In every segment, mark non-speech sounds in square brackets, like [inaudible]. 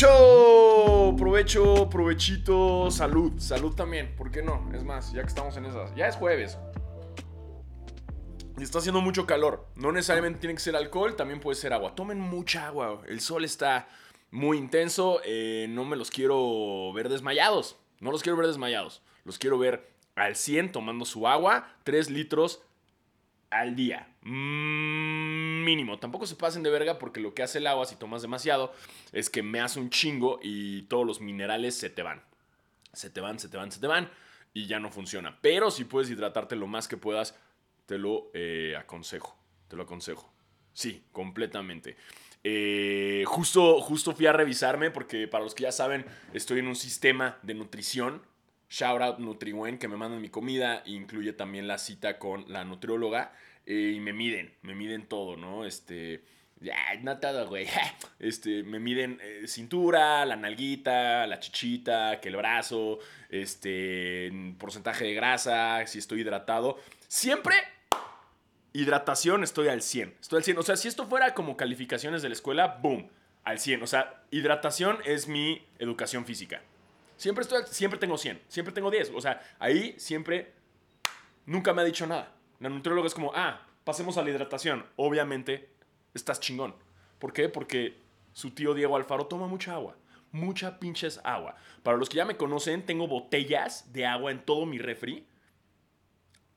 Provecho, provecho, provechito, salud, salud también, ¿por qué no? Es más, ya que estamos en esas, ya es jueves. Y está haciendo mucho calor. No necesariamente tiene que ser alcohol, también puede ser agua. Tomen mucha agua. El sol está muy intenso. eh, no me los quiero ver desmayados. No los quiero ver desmayados. Los quiero ver al 100 tomando su agua. 3 litros al día. Mm, mínimo. Tampoco se pasen de verga porque lo que hace el agua si tomas demasiado es que me hace un chingo y todos los minerales se te van. Se te van, se te van, se te van y ya no funciona. Pero si puedes hidratarte lo más que puedas, te lo eh, aconsejo. Te lo aconsejo. Sí, completamente. Eh, justo, justo fui a revisarme porque para los que ya saben, estoy en un sistema de nutrición. Shout out NutriWen que me mandan mi comida incluye también la cita con la nutrióloga eh, y me miden, me miden todo, ¿no? Este, ya, no güey. [laughs] Este, me miden eh, cintura, la nalguita, la chichita, que el brazo, este, porcentaje de grasa, si estoy hidratado. Siempre hidratación estoy al 100. Estoy al 100. O sea, si esto fuera como calificaciones de la escuela, boom, al 100. O sea, hidratación es mi educación física. Siempre, estoy, siempre tengo 100, siempre tengo 10. O sea, ahí siempre, nunca me ha dicho nada. La nutrióloga es como, ah, pasemos a la hidratación. Obviamente, estás chingón. ¿Por qué? Porque su tío Diego Alfaro toma mucha agua. Mucha pinches agua. Para los que ya me conocen, tengo botellas de agua en todo mi refri.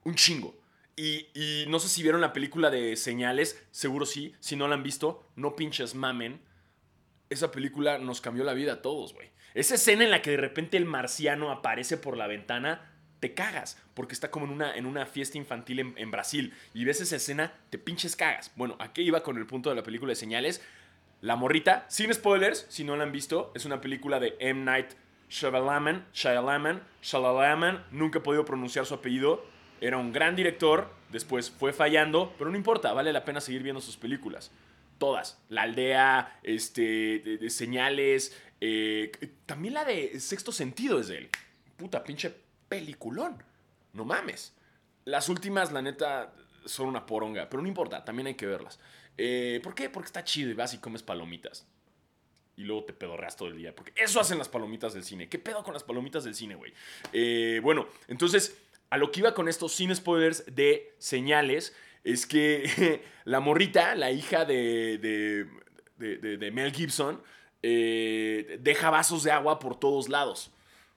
Un chingo. Y, y no sé si vieron la película de Señales, seguro sí. Si no la han visto, no pinches mamen. Esa película nos cambió la vida a todos, güey. Esa escena en la que de repente el marciano aparece por la ventana, te cagas. Porque está como en una, en una fiesta infantil en, Brasil. Y ves esa escena, te pinches cagas. Bueno, ¿a qué iba con el punto de la película de Señales? La morrita, sin spoilers, si no la han visto, es una película de M. Night Shyamalan, Shyamalan, Shyamalan, nunca he podido pronunciar su apellido. Era un gran director, después fue fallando, pero no importa, vale la pena seguir viendo sus películas. Todas. La aldea, este, de señales, eh, también la de Sexto Sentido es de él. Puta, pinche peliculón. No mames. Las últimas, la neta, son una poronga, pero no importa, también hay que verlas. Eh, ¿Por qué? Porque está chido y vas y comes palomitas. Y luego te pedorreas todo el día. Porque eso hacen las palomitas del cine. ¿Qué pedo con las palomitas del cine, güey? Eh, bueno, entonces, a lo que iba con estos sin spoilers de señales, es que [laughs] la morrita, la hija de, de, de- de- de Mel Gibson, eh, deja vasos de agua por todos lados.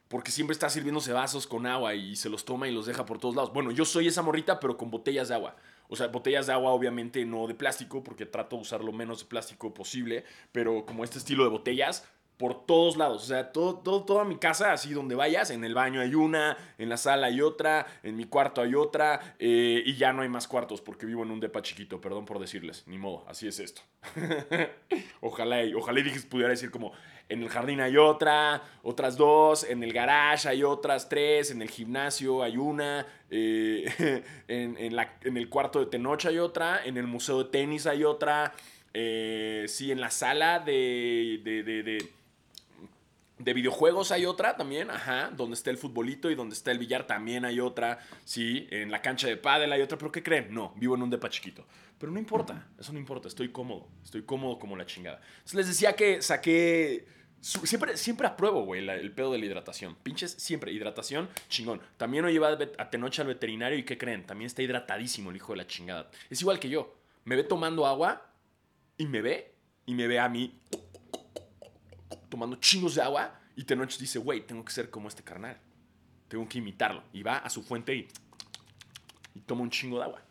Porque siempre está sirviéndose vasos con agua y se los toma y los deja por todos lados. Bueno, yo soy esa morrita, pero con botellas de agua. O sea, botellas de agua obviamente no de plástico, porque trato de usar lo menos de plástico posible, pero como este estilo de botellas, por todos lados. O sea, todo, todo, toda mi casa, así donde vayas, en el baño hay una, en la sala hay otra, en mi cuarto hay otra, eh, y ya no hay más cuartos porque vivo en un depa chiquito, perdón por decirles, ni modo, así es esto. ojalá, [laughs] ojalá y pudiera decir como, en el jardín hay otra, otras dos, en el garage hay otras tres, en el gimnasio hay una, eh, [laughs] en, el cuarto de Tenoch hay otra, en el museo de tenis hay otra, eh, sí, en la sala de, de- de- de videojuegos hay otra también, ajá, donde está el futbolito y donde está el billar también hay otra, sí, en la cancha de pádel hay otra, pero ¿qué creen? No, vivo en un depa chiquito. Pero no importa, eso no importa, estoy cómodo, estoy cómodo como la chingada. Entonces les decía que saqué, siempre, siempre apruebo, güey, el pedo de la hidratación. Pinches, siempre, hidratación, chingón. También hoy iba a vet- a Tenoch al veterinario y ¿qué creen? También está hidratadísimo el hijo de la chingada. Es igual que yo, me ve tomando agua y me ve, y me ve a mí tomando chingos de agua y Tenoch dice, güey, tengo que ser como este carnal. Tengo que imitarlo. Y va a su fuente y, y toma un chingo de agua.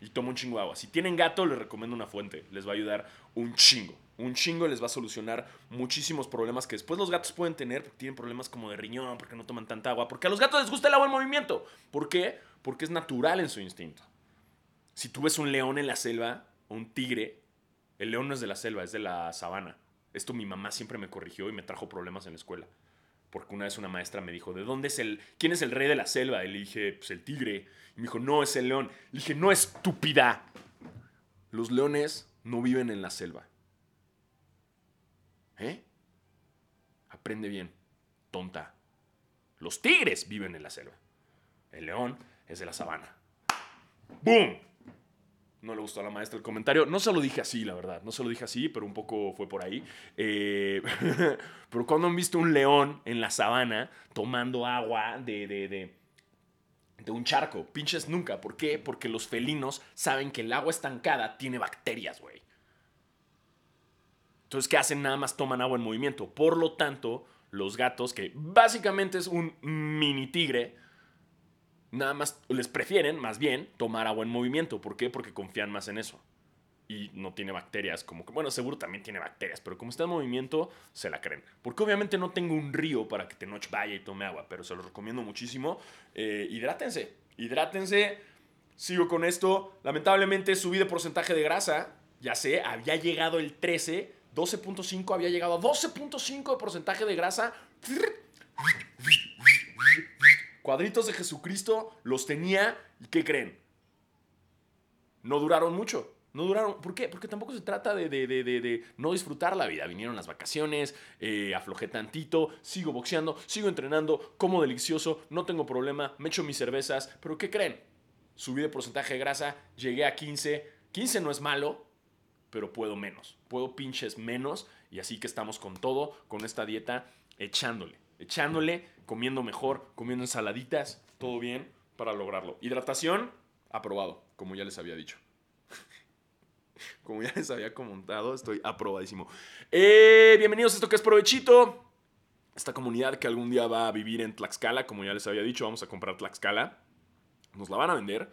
Y toma un chingo de agua. Si tienen gato, les recomiendo una fuente. Les va a ayudar un chingo. Un chingo les va a solucionar muchísimos problemas que después los gatos pueden tener. Porque tienen problemas como de riñón, porque no toman tanta agua. Porque a los gatos les gusta el agua en movimiento. ¿Por qué? Porque es natural en su instinto. Si tú ves un león en la selva o un tigre, el león no es de la selva, es de la sabana. Esto mi mamá siempre me corrigió y me trajo problemas en la escuela. Porque una vez una maestra me dijo, ¿de dónde es el... ¿Quién es el rey de la selva? Y le dije, pues el tigre. Y me dijo, no, es el león. Le dije, no, estúpida. Los leones no viven en la selva. ¿Eh? Aprende bien, tonta. Los tigres viven en la selva. El león es de la sabana. ¡Boom! No le gustó a la maestra el comentario. No se lo dije así, la verdad. No se lo dije así, pero un poco fue por ahí. Eh, [laughs] pero cuando han visto un león en la sabana tomando agua de, de, de, de un charco, pinches nunca. ¿Por qué? Porque los felinos saben que el agua estancada tiene bacterias, güey. Entonces, ¿qué hacen? Nada más toman agua en movimiento. Por lo tanto, los gatos, que básicamente es un mini tigre, nada más les prefieren, más bien, tomar agua en movimiento. ¿Por qué? Porque confían más en eso. Y no tiene bacterias, como que, bueno, seguro también tiene bacterias, pero como está en movimiento, se la creen. Porque obviamente no tengo un río para que Tenoch vaya y tome agua, pero se los recomiendo muchísimo. Eh, hidrátense, hidrátense. Sigo con esto. Lamentablemente subí de porcentaje de grasa. Ya sé, había llegado el 13, 12.5, había llegado a 12.5 de porcentaje de grasa. Cuadritos de Jesucristo los tenía y ¿qué creen? No duraron mucho. No duraron. ¿Por qué? Porque tampoco se trata de, de, de, de no disfrutar la vida. Vinieron las vacaciones, eh, aflojé tantito, sigo boxeando, sigo entrenando, como delicioso, no tengo problema, me echo mis cervezas. Pero ¿qué creen? Subí de porcentaje de grasa, llegué a 15. 15 no es malo, pero puedo menos. Puedo pinches menos. Y así que estamos con todo, con esta dieta, echándole, echándole comiendo mejor, comiendo ensaladitas, todo bien para lograrlo. Hidratación, aprobado, como ya les había dicho. [laughs] como ya les había comentado, estoy aprobadísimo. Eh, bienvenidos a esto que es Provechito. Esta comunidad que algún día va a vivir en Tlaxcala, como ya les había dicho, vamos a comprar Tlaxcala. Nos la van a vender.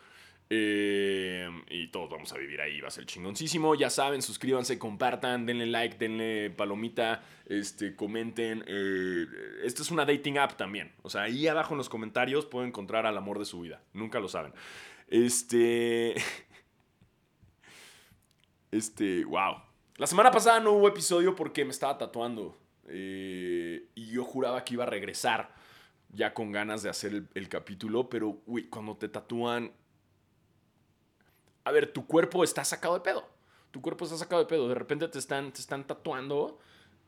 Eh, y todos vamos a vivir ahí, va a ser chingoncísimo. Ya saben, suscríbanse, compartan, denle like, denle palomita, este, comenten. Eh, esto es una dating app también. O sea, ahí abajo en los comentarios pueden encontrar al amor de su vida. Nunca lo saben. Este. [laughs] Este, wow. La semana pasada no hubo episodio porque me estaba tatuando. Eh, y yo juraba que iba a regresar ya con ganas de hacer el, el capítulo, pero, uy, cuando te tatúan a ver, tu cuerpo está sacado de pedo. Tu cuerpo está sacado de pedo. De repente te están, te están tatuando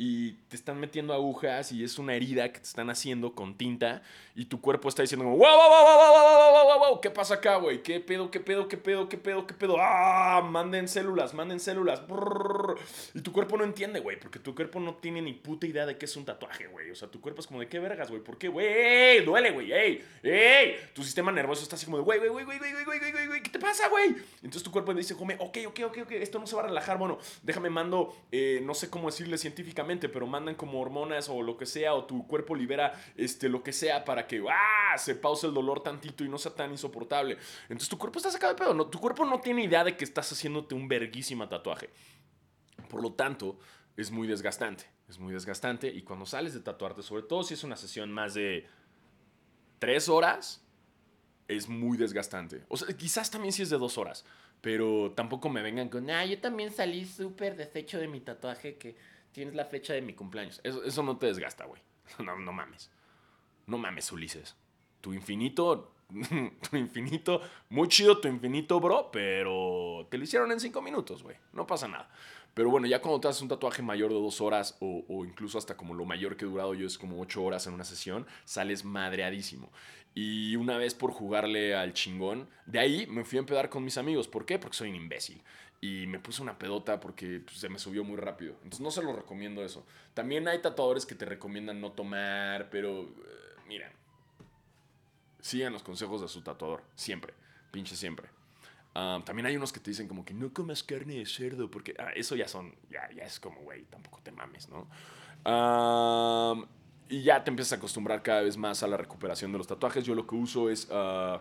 y te están metiendo agujas y es una herida que te están haciendo con tinta y tu cuerpo está diciendo como, wow, wow, wow, wow, wow, wow, wow, ¿qué pasa acá, güey? ¿Qué pedo, qué pedo, qué pedo, qué pedo, qué pedo? Ah, manden células, manden células. Y tu cuerpo no entiende, güey, porque tu cuerpo no tiene ni puta idea de qué es un tatuaje, güey. O sea, tu cuerpo es como de qué vergas, güey. ¿Por qué, güey? Duele, güey. Ey, ey. Tu sistema nervioso está así como de, güey, güey, güey, güey, güey, güey, güey, güey, ¿qué te pasa, güey? Entonces tu cuerpo dice, come, ok, ok, ok, ok, esto no se va a relajar. Bueno, déjame mando, eh, no sé cómo decirle científicamente, pero mandan como hormonas o lo que sea, o tu cuerpo libera este, lo que sea para que ¡ah! se pause el dolor tantito y no sea tan insoportable. Entonces tu cuerpo está sacado de pedo. No, tu cuerpo no tiene idea de que estás haciéndote un verguísima tatuaje. Por lo tanto, es muy desgastante. Es muy desgastante. Y cuando sales de tatuarte, sobre todo si es una sesión más de tres horas, es muy desgastante. O sea, quizás también si es de dos horas. Pero tampoco me vengan con, ah, yo también salí súper deshecho de mi tatuaje que tienes la fecha de mi cumpleaños. Eso, eso no te desgasta, güey. [laughs] No, no mames. No mames, Ulises. Tu infinito, [laughs] tu infinito, muy chido tu infinito, bro, pero te lo hicieron en cinco minutos, güey. No pasa nada. Pero bueno, ya cuando te haces un tatuaje mayor de dos horas o, o, incluso hasta como lo mayor que he durado yo es como ocho horas en una sesión, sales madreadísimo. Y una vez por jugarle al chingón, de ahí me fui a empedar con mis amigos. ¿Por qué? Porque soy un imbécil y me puse una pedota porque pues, se me subió muy rápido. Entonces no se lo recomiendo eso. También hay tatuadores que te recomiendan no tomar, pero uh, miren, sigan los consejos de su tatuador, siempre, pinche siempre. Um, también hay unos que te dicen como que no comas carne de cerdo, porque ah, eso ya son, ya, ya es como, güey, tampoco te mames, ¿no? Um, y ya te empiezas a acostumbrar cada vez más a la recuperación de los tatuajes. Yo lo que uso es, uh,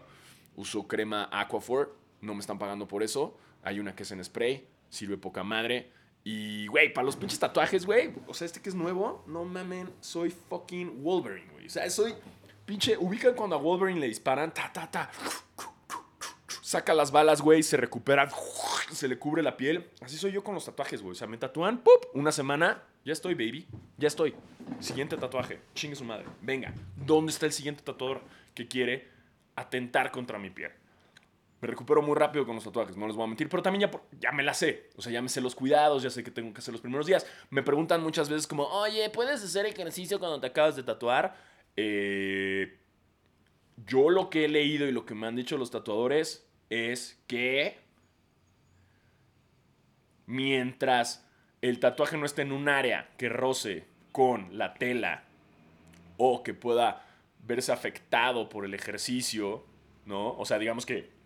uso crema Aquaphor, no me están pagando por eso. Hay una que es en spray, sirve poca madre. Y, güey, para los pinches tatuajes, güey, o sea, este que es nuevo, no mamen, soy fucking Wolverine, güey. O sea, soy pinche, ubican cuando a Wolverine le disparan, ta, ta, ta. Saca las balas, güey, se recupera, se le cubre la piel. Así soy yo con los tatuajes, güey. O sea, me tatúan, ¡pup! Una semana, ya estoy, baby. Ya estoy. Siguiente tatuaje. Chingue su madre. Venga, ¿dónde está el siguiente tatuador que quiere atentar contra mi piel? Me recupero muy rápido con los tatuajes, no les voy a mentir, pero también ya, ya me la sé, o sea, ya me sé los cuidados, ya sé que tengo que hacer los primeros días. Me preguntan muchas veces como, oye, ¿puedes hacer ejercicio cuando te acabas de tatuar? Eh, yo lo que he leído y lo que me han dicho los tatuadores es que mientras el tatuaje no esté en un área que roce con la tela o que pueda verse afectado por el ejercicio, ¿no? O sea, digamos que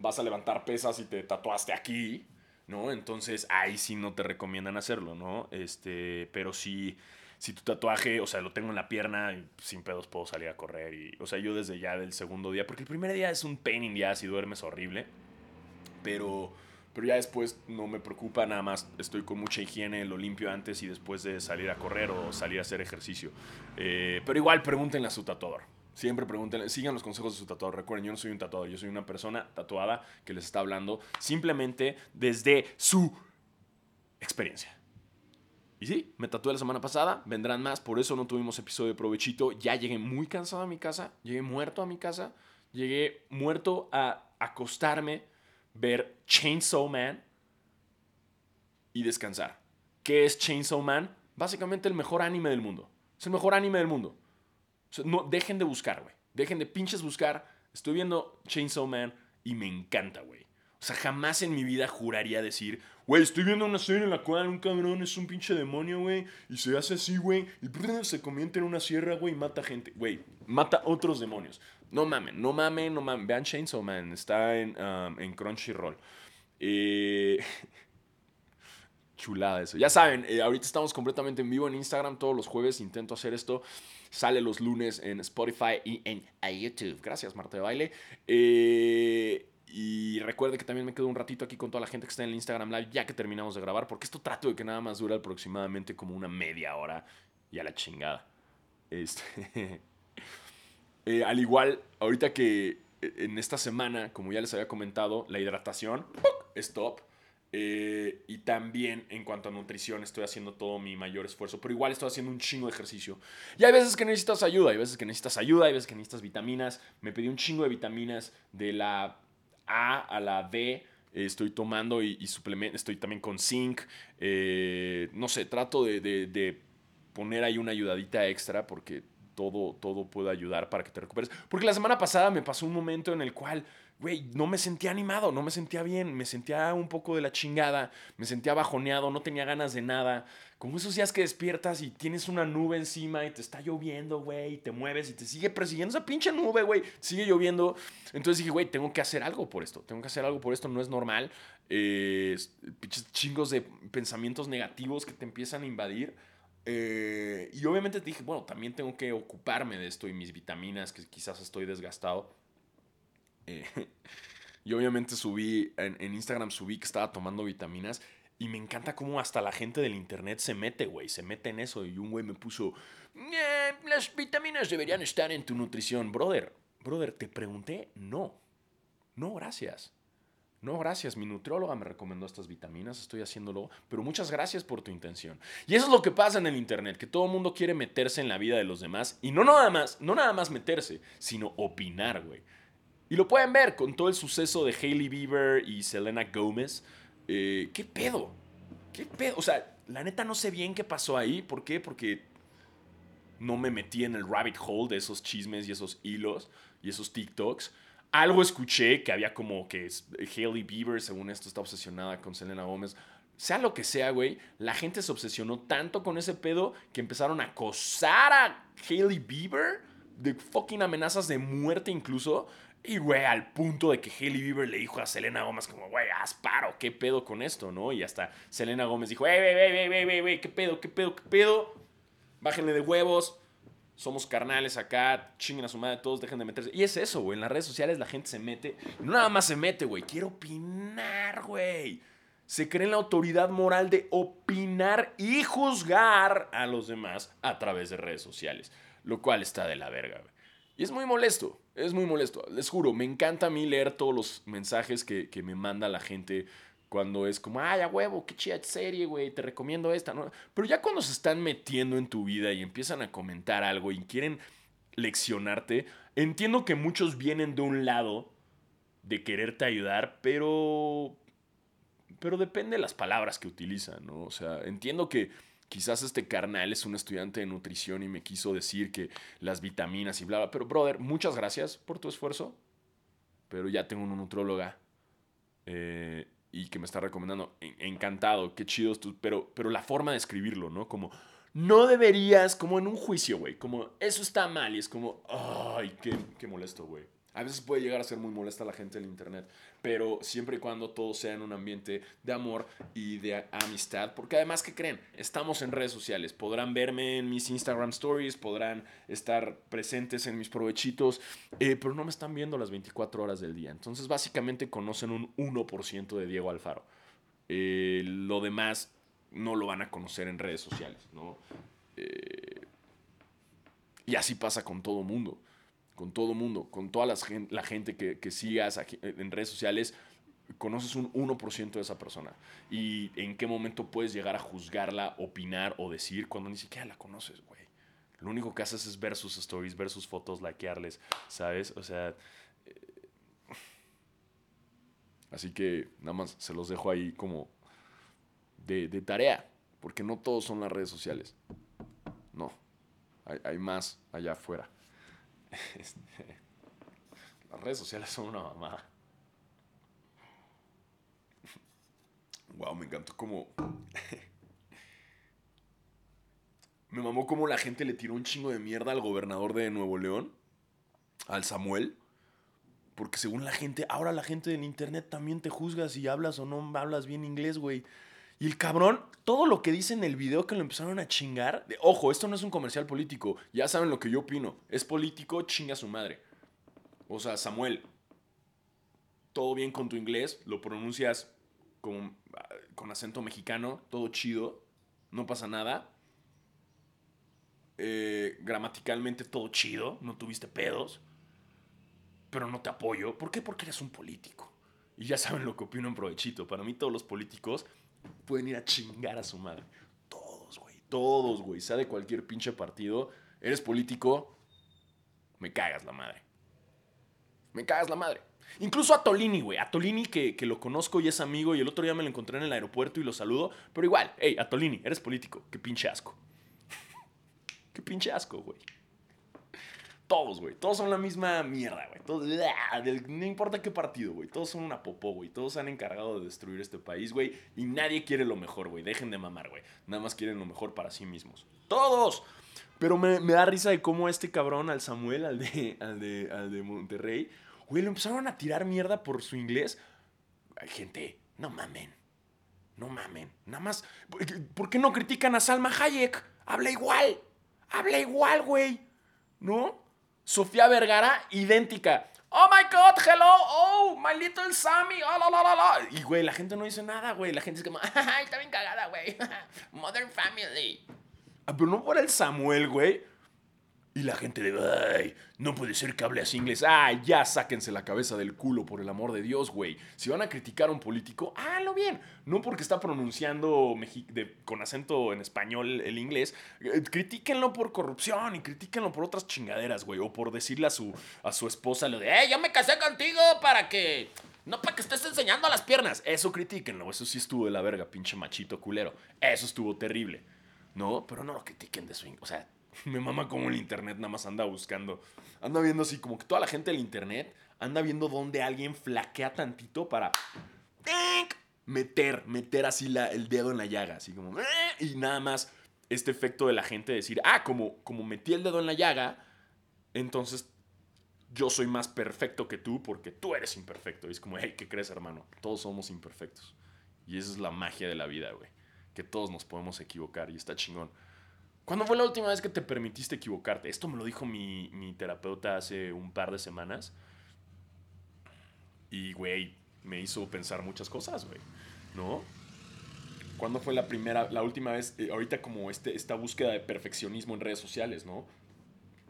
vas a levantar pesas y te tatuaste aquí, ¿no? Entonces ahí sí no te recomiendan hacerlo, ¿no? Este, pero si, si tu tatuaje, o sea, lo tengo en la pierna sin pedos puedo salir a correr y, o sea, yo desde ya del segundo día, porque el primer día es un pain in the ass y duermes horrible, pero pero ya después no me preocupa, nada más estoy con mucha higiene, lo limpio antes y después de salir a correr o salir a hacer ejercicio. Eh, pero igual pregúntenle a su tatuador. Siempre pregúntenle, sigan los consejos de su tatuador. Recuerden, yo no soy un tatuador, yo soy una persona tatuada que les está hablando simplemente desde su experiencia. Y sí, me tatué la semana pasada, vendrán más, por eso no tuvimos episodio de provechito. Ya llegué muy cansado a mi casa, llegué muerto a mi casa, llegué muerto a acostarme ver Chainsaw Man y descansar. ¿Qué es Chainsaw Man? Básicamente el mejor anime del mundo. Es el mejor anime del mundo. No, dejen de buscar, güey. Dejen de pinches buscar. Estoy viendo Chainsaw Man y me encanta, güey. O sea, jamás en mi vida juraría decir, güey, estoy viendo una serie en la cual un cabrón es un pinche demonio, güey, y se hace así, güey, y se convierte en una sierra, güey, y mata gente. Güey, mata otros demonios. No mamen, no mamen, no mamen. Vean Chainsaw Man, está en, um, en Crunchyroll. Eh, chulada eso. Ya saben, eh, ahorita estamos completamente en vivo en Instagram todos los jueves. Intento hacer esto. Sale los lunes en Spotify y en YouTube. Gracias, Marta de Baile. Eh, y recuerde que también me quedo un ratito aquí con toda la gente que está en el Instagram Live ya que terminamos de grabar, porque esto trato de que nada más dure aproximadamente como una media hora y a la chingada. Este. [laughs] Eh, al igual, ahorita que en esta semana, como ya les había comentado, la hidratación, stop. Eh, y también en cuanto a nutrición estoy haciendo todo mi mayor esfuerzo, pero igual estoy haciendo un chingo de ejercicio. Y hay veces que necesitas ayuda, hay veces que necesitas ayuda, hay veces que necesitas vitaminas. Me pedí un chingo de vitaminas de la A a la D. estoy tomando y, suplemento, estoy también con zinc. no sé, trato de, de poner ahí una ayudadita extra porque todo, todo puede ayudar para que te recuperes. Porque la semana pasada me pasó un momento en el cual, güey, no me sentía animado, no me sentía bien, me sentía un poco de la chingada, me sentía bajoneado, no tenía ganas de nada. Como esos días que despiertas y tienes una nube encima y te está lloviendo, güey, y te mueves y te sigue persiguiendo esa pinche nube, güey, sigue lloviendo. Entonces dije, güey, tengo que hacer algo por esto, tengo que hacer algo por esto, no es normal. Eh, pinches chingos de pensamientos negativos que te empiezan a invadir. Eh, y obviamente dije, bueno, también tengo que ocuparme de esto y mis vitaminas, que quizás estoy desgastado. Eh, [laughs] y obviamente subí, en, Instagram subí que estaba tomando vitaminas. Y me encanta cómo hasta la gente del internet se mete, güey. Se mete en eso. Y un güey me puso, eh, las vitaminas deberían estar en tu nutrición. Brother, brother, te pregunté, no. No, gracias. No, gracias, mi nutrióloga me recomendó estas vitaminas, estoy haciéndolo, pero muchas gracias por tu intención. Y eso es lo que pasa en el internet, que todo el mundo quiere meterse en la vida de los demás y no nada más, no nada más meterse, sino opinar, güey. Y lo pueden ver con todo el suceso de Hailey Bieber y Selena Gomez. Eh, ¿Qué pedo? ¿Qué pedo? O sea, la neta no sé bien qué pasó ahí. ¿Por qué? Porque no me metí en el rabbit hole de esos chismes y esos hilos y esos TikToks algo escuché que había como que Hailey Bieber, según esto, está obsesionada con Selena Gómez. Sea lo que sea, güey, la gente se obsesionó tanto con ese pedo que empezaron a acosar a Hailey Bieber de fucking amenazas de muerte incluso. Y, güey, al punto de que Hailey Bieber le dijo a Selena Gómez como, güey, haz paro, ¿qué pedo con esto, no? Y hasta Selena Gómez dijo, güey, güey, güey, güey, güey, ¿qué pedo, qué pedo, qué pedo? Bájenle de huevos, somos carnales acá, chinguen a su madre, todos dejen de meterse. Y es eso, güey. En las redes sociales la gente se mete. no nada más se mete, güey. Quiero opinar, güey. Se cree en la autoridad moral de opinar y juzgar a los demás a través de redes sociales. Lo cual está de la verga, güey. Y es muy molesto, es muy molesto. Les juro, me encanta a mí leer todos los mensajes que, que me manda la gente cuando es como, ay, a huevo, qué chida serie, güey, te recomiendo esta, ¿no? Pero ya cuando se están metiendo en tu vida y empiezan a comentar algo y quieren leccionarte, entiendo que muchos vienen de un lado de quererte ayudar, pero. Pero depende de las palabras que utilizan, ¿no? O sea, entiendo que quizás este carnal es un estudiante de nutrición y me quiso decir que las vitaminas y bla, bla. Pero, brother, muchas gracias por tu esfuerzo. Pero ya tengo una nutróloga. Eh, y que me está recomendando, encantado, qué chido, pero, pero la forma de escribirlo, ¿no? Como, no deberías, como en un juicio, güey, como, eso está mal y es como, ay, qué, qué molesto, güey. A veces puede llegar a ser muy molesta la gente en internet, pero siempre y cuando todo sea en un ambiente de amor y de amistad, porque además, ¿qué creen? Estamos en redes sociales, podrán verme en mis Instagram stories, podrán estar presentes en mis provechitos, eh, pero no me están viendo las 24 horas del día. Entonces, básicamente conocen un 1% de Diego Alfaro. Eh, lo demás no lo van a conocer en redes sociales, ¿no? Eh, y así pasa con todo mundo con todo mundo, con toda la gente que, sigas en redes sociales, conoces un 1% de esa persona. Y en qué momento puedes llegar a juzgarla, opinar o decir cuando ni siquiera la conoces, güey. Lo único que haces es ver sus stories, ver sus fotos, likearles, ¿sabes? O sea... Eh, así que nada más se los dejo ahí como de, tarea, porque no todos son las redes sociales. No, hay, hay más allá afuera. [laughs] Este, las redes sociales son una mamada. Wow, me encantó como. [laughs] me mamó como la gente le tiró un chingo de mierda al gobernador de Nuevo León, al Samuel. Porque según la gente, ahora la gente en internet también te juzga si hablas o no hablas bien inglés, güey. Y el cabrón, todo lo que dice en el video que lo empezaron a chingar. De, ojo, esto no es un comercial político. Ya saben lo que yo opino. Es político, chinga su madre. O sea, Samuel, todo bien con tu inglés, lo pronuncias con, con acento mexicano, todo chido, no pasa nada. Eh, gramaticalmente todo chido, no tuviste pedos, pero no te apoyo. ¿Por qué? Porque eres un político. Y ya saben lo que opino en provechito. Para mí todos los políticos pueden ir a chingar a su madre. Todos, güey. Todos, güey. Sea de cualquier pinche partido. Eres político, me cagas la madre. Me cagas la madre. Incluso a Tolini, güey. A Tolini que, que, lo conozco y es amigo y el otro día me lo encontré en el aeropuerto y lo saludo. Pero igual, hey, a Tolini, eres político. Qué pinche asco. [laughs] Qué pinche asco, güey. Todos, güey. Todos son la misma mierda, güey. Todos, no importa qué partido, güey. Todos son una popó, güey. Todos se han encargado de destruir este país, güey. Y nadie quiere lo mejor, güey. Dejen de mamar, güey. Nada más quieren lo mejor para sí mismos. ¡Todos! Pero me, da risa de cómo este cabrón, al Samuel, al de, al de, al de Monterrey, güey, lo empezaron a tirar mierda por su inglés. Gente, no mamen. No mamen. Nada más. ¿Por qué no critican a Salma Hayek? Habla igual. Habla igual, güey. ¿No? Sofía Vergara, idéntica. Oh my god, hello, oh, my little Sammy, oh, la, la, la, Y güey, la gente no dice nada, güey. La gente es como, [laughs] ay, está bien cagada, güey. [laughs] Modern Family. Ah, pero no por el Samuel, güey. Y la gente de, ay, no puede ser que hable así inglés. Ay, ya sáquense la cabeza del culo, por el amor de Dios, güey. Si van a criticar a un político, háganlo bien. No porque está pronunciando con acento en español el inglés. Eh, critíquenlo por corrupción y critíquenlo por otras chingaderas, güey. O por decirle a su, a su esposa lo de, ¡eh, yo me casé contigo para que... No para que estés enseñando las piernas. Eso critíquenlo. Eso sí estuvo de la verga, pinche machito culero. Eso estuvo terrible. No, pero no lo critiquen de su... O sea, [laughs] me mama como el internet nada más anda buscando. Anda viendo así, como que toda la gente del internet anda viendo dónde alguien flaquea tantito para meter, meter así la, el dedo en la llaga, así como, eh", y nada más este efecto de la gente decir, ah, como, como metí el dedo en la llaga, entonces yo soy más perfecto que tú porque tú eres imperfecto. Y es como, hey, ¿qué crees, hermano? Todos somos imperfectos. Y esa es la magia de la vida, güey. Que todos nos podemos equivocar y está chingón. ¿Cuándo fue la última vez que te permitiste equivocarte? Esto me lo dijo mi, terapeuta hace un par de semanas. Y, güey, me hizo pensar muchas cosas, güey. ¿No? ¿Cuándo fue la primera, la última vez, eh, ahorita como este, esta búsqueda de perfeccionismo en redes sociales, ¿no?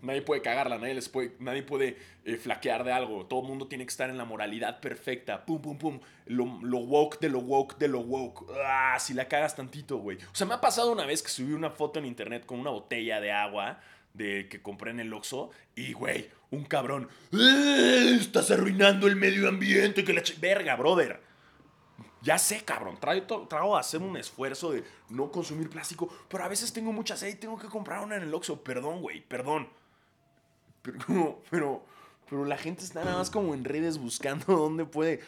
Nadie puede cagarla, nadie, les puede, nadie puede eh, flaquear de algo. Todo el mundo tiene que estar en la moralidad perfecta. Pum, pum, pum. Lo, woke de lo woke de lo woke. Ah, si la cagas tantito, güey. O sea, me ha pasado una vez que subí una foto en internet con una botella de agua de que compré en el Oxxo. Y, güey, un cabrón. ¡Eh! Estás arruinando el medio ambiente. Que la Verga, brother. Ya sé, cabrón, trago, trago a hacer un esfuerzo de no consumir plástico, pero a veces tengo mucha sed y tengo que comprar una en el Oxxo. Perdón, güey, perdón. Pero, pero, pero la gente está nada más como en redes buscando [laughs] dónde puede.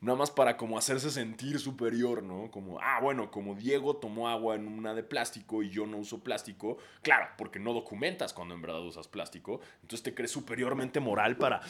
nada más para como hacerse sentir superior, ¿no? Como, ah, bueno, como Diego tomó agua en una de plástico y yo no uso plástico, claro, porque no documentas cuando en verdad usas plástico, entonces te crees superiormente moral para,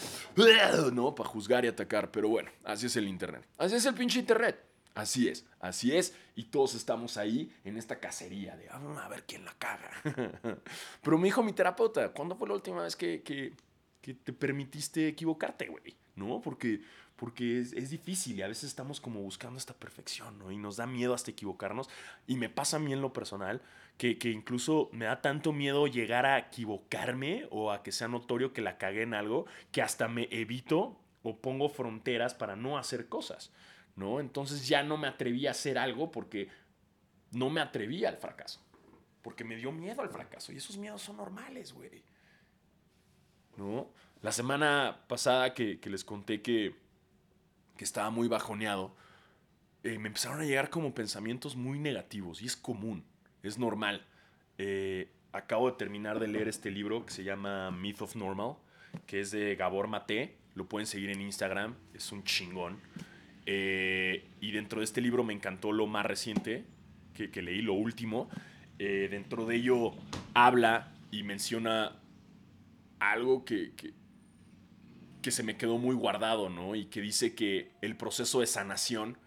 ¿no? Para juzgar y atacar, pero bueno, así es el Internet, así es el pinche Internet. Así es, así es, y todos estamos ahí en esta cacería de ah, a ver quién la caga. [laughs] Pero me dijo mi terapeuta, ¿cuándo fue la última vez que, que, te permitiste equivocarte, güey? ¿No? Porque porque es, difícil y a veces estamos como buscando esta perfección, ¿no? Y nos da miedo hasta equivocarnos. Y me pasa a mí en lo personal que, que, incluso me da tanto miedo llegar a equivocarme o a que sea notorio que la cagué en algo, que hasta me evito o pongo fronteras para no hacer cosas, ¿no? Entonces ya no me atreví a hacer algo porque no me atreví al fracaso. Porque me dio miedo al fracaso. Y esos miedos son normales, güey. ¿No? La semana pasada que, que les conté que que estaba muy bajoneado, eh, me empezaron a llegar como pensamientos muy negativos y es común, es normal. Eh, acabo de terminar de leer este libro que se llama Myth of Normal, que es de Gabor Mate, lo pueden seguir en Instagram, es un chingón. Eh, y dentro de este libro me encantó lo más reciente que, leí, lo último. dentro de ello habla y menciona algo que, que se me quedó muy guardado, ¿no? Y que dice que el proceso de sanación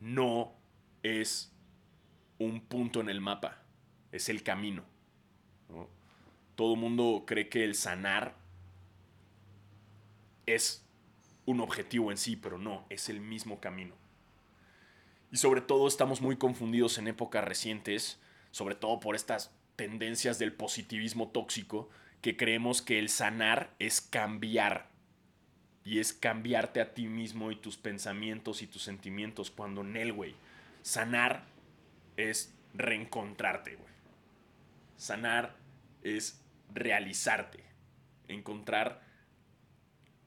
no es un punto en el mapa, es el camino. Todo mundo cree que el sanar es un objetivo en sí, pero no, es el mismo camino. Y sobre todo estamos muy confundidos en épocas recientes, sobre todo por estas tendencias del positivismo tóxico, que creemos que el sanar es cambiar. Y es cambiarte a ti mismo y tus pensamientos y tus sentimientos. Cuando en él, güey, sanar es reencontrarte, güey. Sanar es realizarte. Encontrar,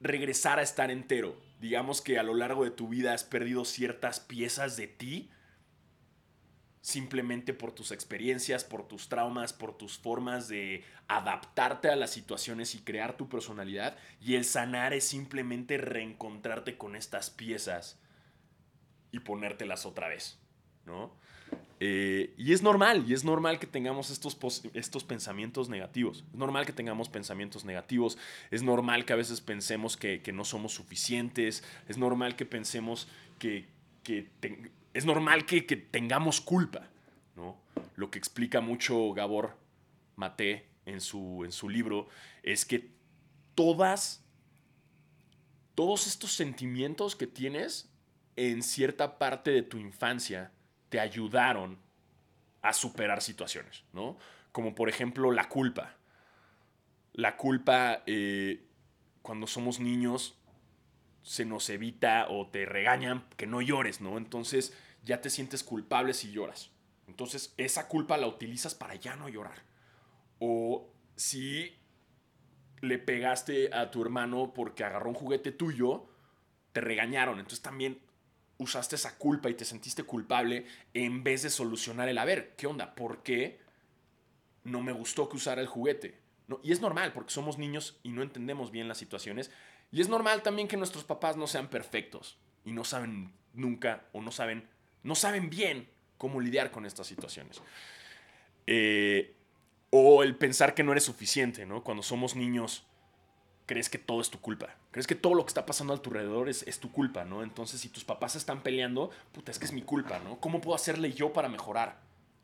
regresar a estar entero. Digamos que a lo largo de tu vida has perdido ciertas piezas de ti simplemente por tus experiencias, por tus traumas, por tus formas de adaptarte a las situaciones y crear tu personalidad. Y el sanar es simplemente reencontrarte con estas piezas y ponértelas otra vez, ¿no? Eh, y es normal, y es normal que tengamos estos, estos pensamientos negativos. Es normal que tengamos pensamientos negativos. Es normal que a veces pensemos que, no somos suficientes. Es normal que pensemos que, que es normal que, tengamos culpa, ¿no? Lo que explica mucho Gabor Mate en su, en su libro es que todas, todos estos sentimientos que tienes en cierta parte de tu infancia te ayudaron a superar situaciones, ¿no? Como por ejemplo la culpa. La culpa, eh, cuando somos niños, se nos evita o te regañan que no llores, ¿no? Entonces ya te sientes culpable si lloras. Entonces esa culpa la utilizas para ya no llorar. O si le pegaste a tu hermano porque agarró un juguete tuyo, te regañaron. Entonces también usaste esa culpa y te sentiste culpable en vez de solucionar el, a ver, ¿qué onda? ¿Por qué no me gustó que usara el juguete? Y es normal porque somos niños y no entendemos bien las situaciones y es normal también que nuestros papás no sean perfectos y no saben nunca o no saben, no saben bien cómo lidiar con estas situaciones. Eh, o el pensar que no eres suficiente, ¿no? Cuando somos niños, crees que todo es tu culpa. Crees que todo lo que está pasando a tu alrededor es, es, tu culpa, ¿no? Entonces, si tus papás están peleando, puta, es que es mi culpa, ¿no? ¿Cómo puedo hacerle yo para mejorar?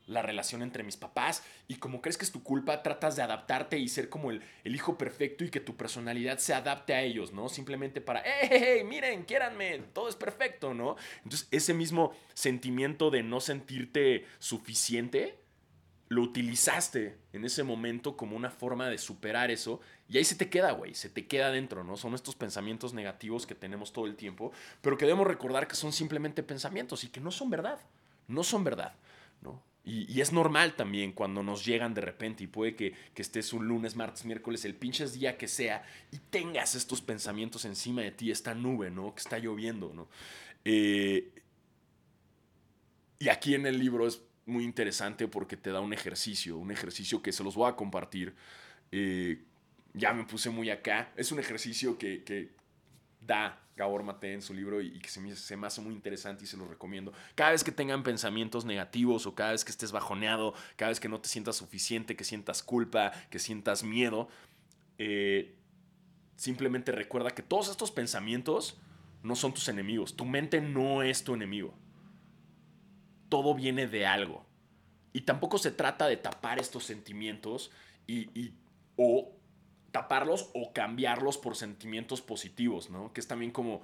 la relación entre mis papás y como crees que es tu culpa, tratas de adaptarte y ser como el, hijo perfecto y que tu personalidad se adapte a ellos, ¿no? Simplemente para, ¡hey, miren, quiéranme, todo es perfecto, ¿no? Entonces ese mismo sentimiento de no sentirte suficiente, lo utilizaste en ese momento como una forma de superar eso y ahí se te queda, güey, se te queda dentro, ¿no? Son estos pensamientos negativos que tenemos todo el tiempo, pero que debemos recordar que son simplemente pensamientos y que no son verdad, no son verdad, ¿no? Y, es normal también cuando nos llegan de repente y puede que, estés un lunes, martes, miércoles, el pinches día que sea y tengas estos pensamientos encima de ti, esta nube, ¿no? Que está lloviendo, ¿no? Eh, y aquí en el libro es muy interesante porque te da un ejercicio, un ejercicio que se los voy a compartir. Eh, ya me puse muy acá. Es un ejercicio que, que da Gabor Mate en su libro y, que se me, se me hace muy interesante y se lo recomiendo. Cada vez que tengan pensamientos negativos o cada vez que estés bajoneado, cada vez que no te sientas suficiente, que sientas culpa, que sientas miedo, eh, simplemente recuerda que todos estos pensamientos no son tus enemigos. Tu mente no es tu enemigo. Todo viene de algo. Y tampoco se trata de tapar estos sentimientos y, o taparlos o cambiarlos por sentimientos positivos, ¿no? Que es también como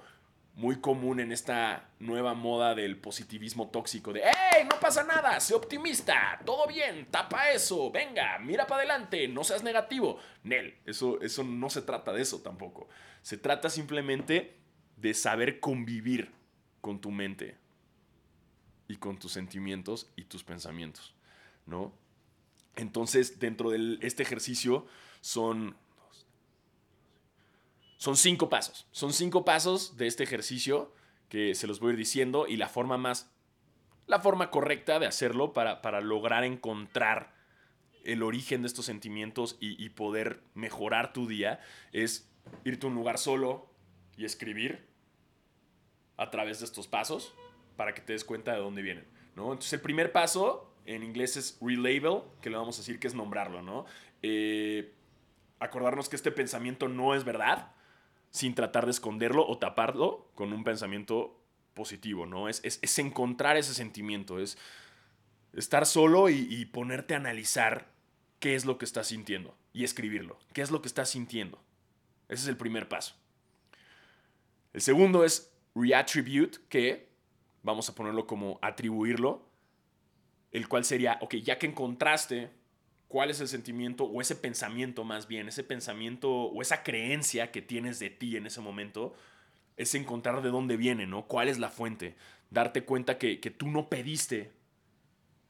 muy común en esta nueva moda del positivismo tóxico de ¡Hey! No pasa nada, sé optimista, todo bien, tapa eso, venga, mira para adelante, no seas negativo. Nel, eso, eso no se trata de eso tampoco. Se trata simplemente de saber convivir con tu mente y con tus sentimientos y tus pensamientos, ¿no? Entonces, dentro de este ejercicio son son cinco pasos. Son cinco pasos de este ejercicio que se los voy a ir diciendo y la forma más, la forma correcta de hacerlo para, para lograr encontrar el origen de estos sentimientos y, y, poder mejorar tu día es irte a un lugar solo y escribir a través de estos pasos para que te des cuenta de dónde vienen. ¿no? Entonces el primer paso en inglés es relabel, que le vamos a decir que es nombrarlo. ¿no? Eh, acordarnos que este pensamiento no es verdad, sin tratar de esconderlo o taparlo con un pensamiento positivo, ¿no? Es, es, encontrar ese sentimiento, es estar solo y, ponerte a analizar qué es lo que estás sintiendo y escribirlo, qué es lo que estás sintiendo. Ese es el primer paso. El segundo es reattribute, que vamos a ponerlo como atribuirlo, el cual sería, ok, ya que encontraste cuál es el sentimiento o ese pensamiento más bien, ese pensamiento o esa creencia que tienes de ti en ese momento, es encontrar de dónde viene, ¿no? ¿Cuál es la fuente? Darte cuenta que, tú no pediste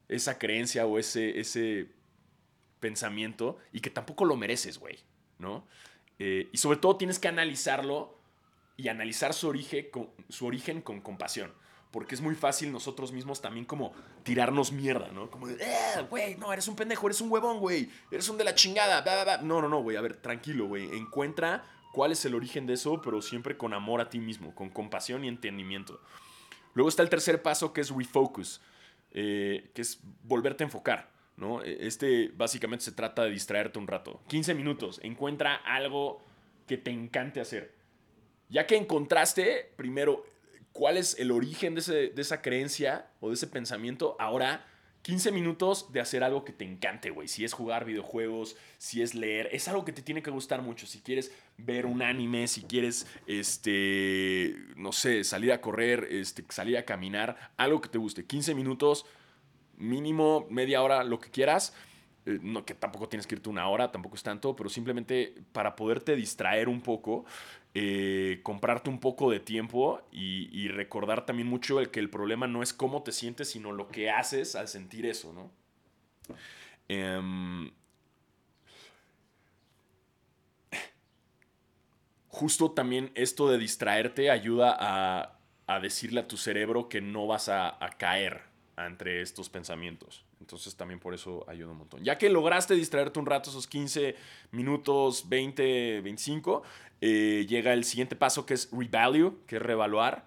esa creencia o ese, ese pensamiento y que tampoco lo mereces, güey, ¿no? Eh, y sobre todo tienes que analizarlo y analizar su origen su origen con compasión porque es muy fácil nosotros mismos también como tirarnos mierda, ¿no? Como de, eh, güey, no, eres un pendejo, eres un huevón, güey, eres un de la chingada, bla, No, no, no, güey, a ver, tranquilo, güey, encuentra cuál es el origen de eso, pero siempre con amor a ti mismo, con compasión y entendimiento. Luego está el tercer paso que es refocus, eh, que es volverte a enfocar, ¿no? E, este básicamente se trata de distraerte un rato. 15 minutos, encuentra algo que te encante hacer. Ya que encontraste, primero cuál es el origen de, esa creencia o de ese pensamiento, ahora 15 minutos de hacer algo que te encante, güey. Si es jugar videojuegos, si es leer, es algo que te tiene que gustar mucho. Si quieres ver un anime, si quieres, este, no sé, salir a correr, este, salir a caminar, algo que te guste. 15 minutos, mínimo media hora, lo que quieras. Eh, no, que tampoco tienes que irte una hora, tampoco es tanto, pero simplemente para poderte distraer un poco, eh, comprarte un poco de tiempo y, recordar también mucho el que el problema no es cómo te sientes, sino lo que haces al sentir eso, ¿no? Em, justo también esto de distraerte ayuda a, decirle a tu cerebro que no vas a caer entre estos pensamientos. Entonces también por eso ayuda un montón. Ya que lograste distraerte un rato, esos 15 minutos, 20, 25, eh, llega el siguiente paso que es revalue, que es revaluar.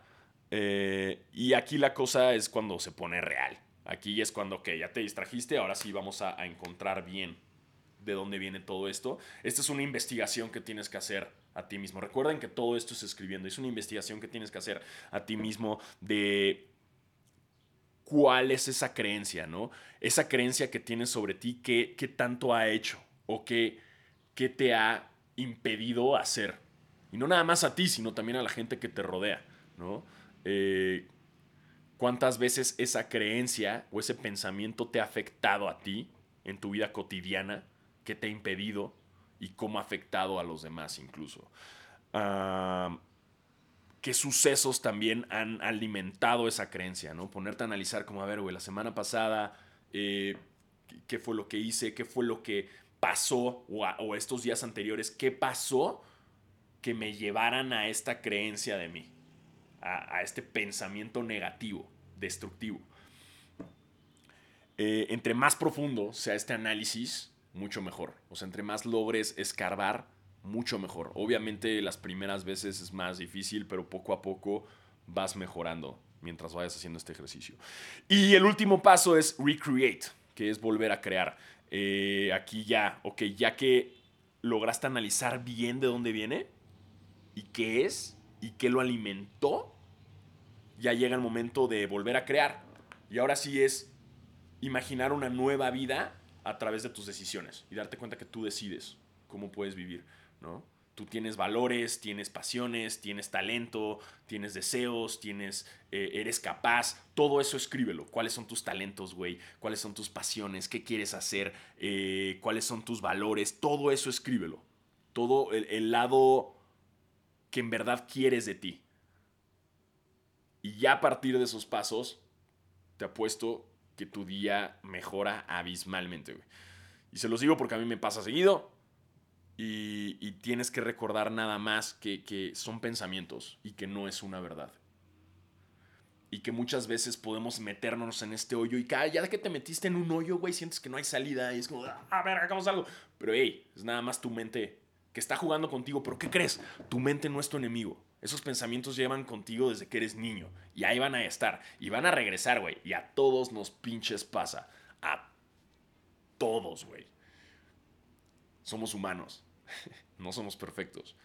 Eh, y aquí la cosa es cuando se pone real. Aquí es cuando, que ya te distrajiste, ahora sí vamos a, a encontrar bien de dónde viene todo esto. Esta es una investigación que tienes que hacer a ti mismo. Recuerden que todo esto es escribiendo. Es una investigación que tienes que hacer a ti mismo de cuál es esa creencia, ¿no? Esa creencia que tienes sobre ti, qué, qué tanto ha hecho o qué, qué te ha impedido hacer. Y no nada más a ti, sino también a la gente que te rodea, ¿no? Eh, ¿Cuántas veces esa creencia o ese pensamiento te ha afectado a ti en tu vida cotidiana? ¿Qué te ha impedido? ¿Y cómo ha afectado a los demás incluso? Ah qué sucesos también han alimentado esa creencia, ¿no? Ponerte a analizar como, a ver, güey, la semana pasada, eh, ¿qué fue lo que hice? ¿Qué fue lo que pasó? O, estos días anteriores, ¿qué pasó que me llevaran a esta creencia de mí? A, este pensamiento negativo, destructivo. Eh, entre más profundo sea este análisis, mucho mejor. O sea, entre más logres escarbar, mucho mejor. Obviamente las primeras veces es más difícil, pero poco a poco vas mejorando mientras vayas haciendo este ejercicio. Y el último paso es recreate, que es volver a crear. Eh, aquí ya, ok, ya que lograste analizar bien de dónde viene y qué es y qué lo alimentó, ya llega el momento de volver a crear. Y ahora sí es imaginar una nueva vida a través de tus decisiones y darte cuenta que tú decides cómo puedes vivir, ¿no? Tú tienes valores, tienes pasiones, tienes talento, tienes deseos, tienes, eh, eres capaz. Todo eso escríbelo. ¿Cuáles son tus talentos, güey? ¿Cuáles son tus pasiones? ¿Qué quieres hacer? Eh, ¿Cuáles son tus valores? Todo eso escríbelo. Todo el, el lado que en verdad quieres de ti. Y ya a partir de esos pasos, te apuesto que tu día mejora abismalmente, güey. Y se los digo porque a mí me pasa seguido. Y, tienes que recordar nada más que, que son pensamientos y que no es una verdad. Y que muchas veces podemos meternos en este hoyo y que ya que te metiste en un hoyo, güey, sientes que no hay salida y es como, "Ah, a ver, hagamos algo. Pero hey, es nada más tu mente que está jugando contigo. Pero ¿qué crees? Tu mente no es tu enemigo. Esos pensamientos llevan contigo desde que eres niño. Y ahí van a estar. Y van a regresar, güey. Y a todos nos pinches pasa. A todos, güey. Somos humanos. [laughs] no somos perfectos.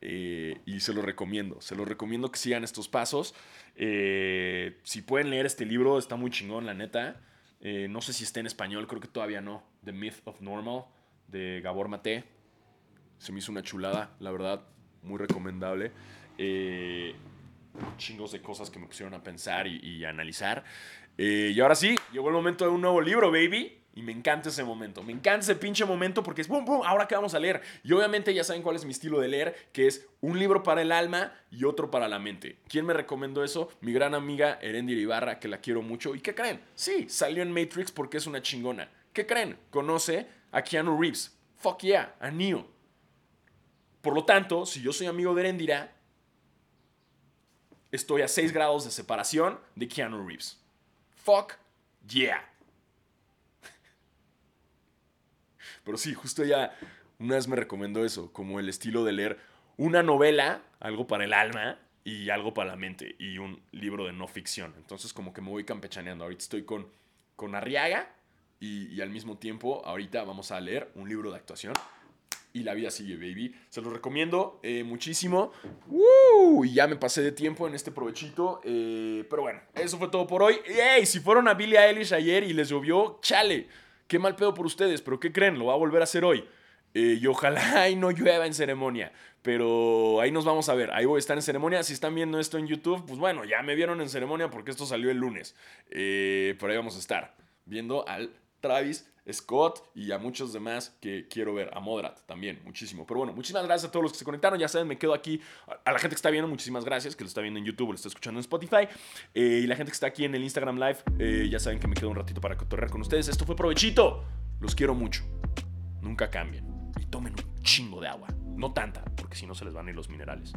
Eh, y se lo recomiendo. Se lo recomiendo que sigan estos pasos. Eh, si pueden leer este libro, está muy chingón, la neta. Eh, no sé si está en español, creo que todavía no. The Myth of Normal, de Gabor Mate. Se me hizo una chulada, la verdad. Muy recomendable. Chingos de cosas que me pusieron a pensar y, y a analizar. Y ahora sí, llegó el momento de un nuevo libro, baby. Y me encanta ese momento. Me encanta ese pinche momento porque es boom, boom, ahora qué vamos a leer. Y obviamente ya saben cuál es mi estilo de leer, que es un libro para el alma y otro para la mente. ¿Quién me recomendó eso? Mi gran amiga Erendir Ibarra, que la quiero mucho. ¿Y qué creen? Sí, salió en Matrix porque es una chingona. ¿Qué creen? Conoce a Keanu Reeves. Fuck yeah, a Neo. Por lo tanto, si yo soy amigo de Erendira, estoy a 6 grados de separación de Keanu Reeves. Fuck yeah. Pero sí, justo ella una vez me recomendó eso, como el estilo de leer una novela, algo para el alma y algo para la mente, y un libro de no ficción. Entonces como que me voy campechaneando. Ahorita estoy con, con Arriaga y, al mismo tiempo ahorita vamos a leer un libro de actuación y la vida sigue, baby. Se los recomiendo eh, muchísimo. ¡Uh! Y ya me pasé de tiempo en este provechito. eh, pero bueno, eso fue todo por hoy. ¡Ey! Si fueron a Billie Eilish ayer y les llovió, chale. Qué mal pedo por ustedes, pero ¿qué creen? Lo va a volver a hacer hoy. Eh, y ojalá [laughs] y no llueva en ceremonia. Pero ahí nos vamos a ver. Ahí voy a estar en ceremonia. Si están viendo esto en YouTube, pues bueno, ya me vieron en ceremonia porque esto salió el lunes. Eh, pero ahí vamos a estar viendo al Travis Scott y a muchos demás que quiero ver. A Modrat también, muchísimo. Pero bueno, muchísimas gracias a todos los que se conectaron. Ya saben, me quedo aquí. A la gente que está viendo, muchísimas gracias. Que lo está viendo en YouTube lo está escuchando en Spotify. Eh, y la gente que está aquí en el Instagram Live, eh, ya saben que me quedo un ratito para cotorrear con ustedes. Esto fue Provechito. Los quiero mucho. Nunca cambien. Y tomen un chingo de agua. No tanta, porque si no se les van a ir los minerales.